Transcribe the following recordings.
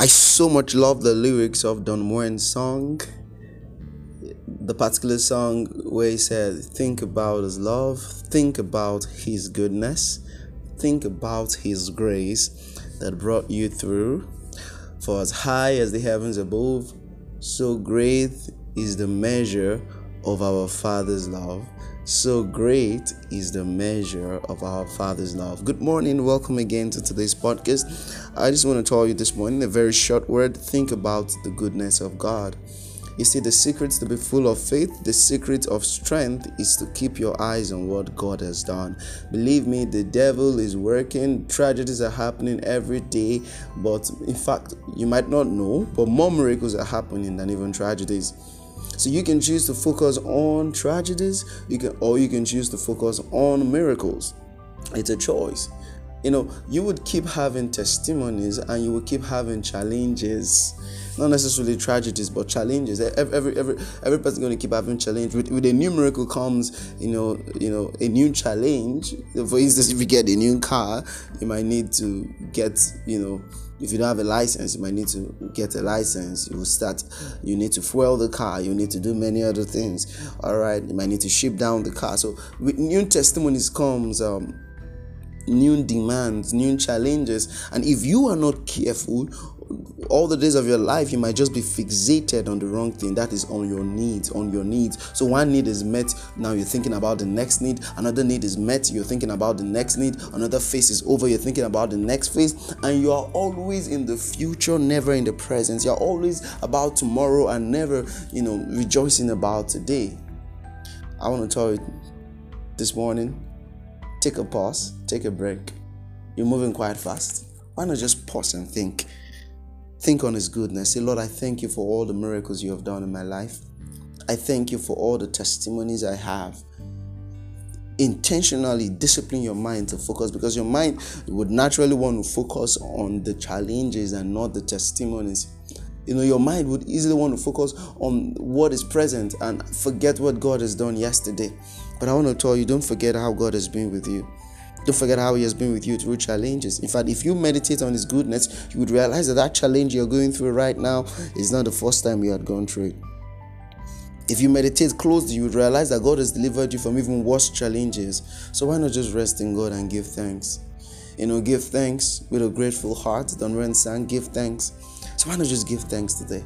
I so much love the lyrics of Don Moen's song. The particular song where he said, Think about his love, think about his goodness, think about his grace that brought you through. For as high as the heavens above, so great is the measure of our Father's love. So great is the measure of our Father's love. Good morning. Welcome again to today's podcast. I just want to tell you this morning a very short word. Think about the goodness of God. You see, the secret to be full of faith, the secret of strength is to keep your eyes on what God has done. Believe me, the devil is working, tragedies are happening every day, but in fact, you might not know, but more miracles are happening than even tragedies. So you can choose to focus on tragedies, you can or you can choose to focus on miracles. It's a choice. You know, you would keep having testimonies and you would keep having challenges. Not necessarily tragedies, but challenges. Every every every, person going to keep having challenge. With, with a new miracle comes, you know, you know, a new challenge. For instance, if you get a new car, you might need to get, you know, if you don't have a license, you might need to get a license. You will start, you need to fuel the car, you need to do many other things. All right, you might need to ship down the car. So, with new testimonies comes um, new demands, new challenges. And if you are not careful, all the days of your life you might just be fixated on the wrong thing. That is on your needs on your needs. So one need is met now you're thinking about the next need. Another need is met you're thinking about the next need. Another phase is over you're thinking about the next phase. And you are always in the future never in the present. You're always about tomorrow and never you know rejoicing about today. I want to tell you this morning take a pause take a break you're moving quite fast why not just pause and think Think on His goodness. Say, Lord, I thank you for all the miracles you have done in my life. I thank you for all the testimonies I have. Intentionally discipline your mind to focus because your mind would naturally want to focus on the challenges and not the testimonies. You know, your mind would easily want to focus on what is present and forget what God has done yesterday. But I want to tell you, don't forget how God has been with you. Don't forget how He has been with you through challenges. In fact, if you meditate on His goodness, you would realize that that challenge you're going through right now is not the first time you had gone through it. If you meditate closely, you would realize that God has delivered you from even worse challenges. So why not just rest in God and give thanks? You know, give thanks with a grateful heart. Don Moen sang, give thanks. So why not just give thanks today?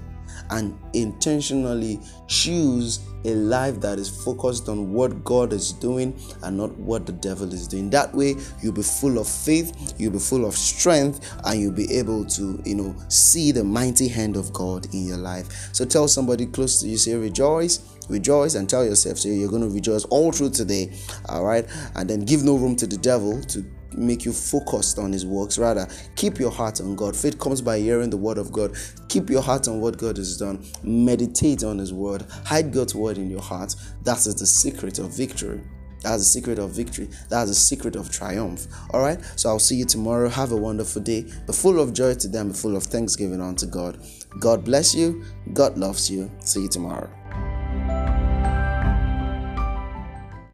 And intentionally choose a life that is focused on what God is doing and not what the devil is doing. That way, you'll be full of faith, you'll be full of strength, and you'll be able to, you know, see the mighty hand of God in your life. So tell somebody close to you, say, rejoice, rejoice, and tell yourself, say, you're going to rejoice all through today. All right. And then give no room to the devil to make you focused on his works. Rather, keep your heart on God. Faith comes by hearing the word of God. Keep your heart on what God has done. Meditate on his word. Hide God's word in your heart. That is the secret of victory. That's the secret of victory. That's the secret of triumph. All right. So I'll see you tomorrow. Have a wonderful day. Be full of joy to them. Be full of thanksgiving unto God. God bless you. God loves you. See you tomorrow.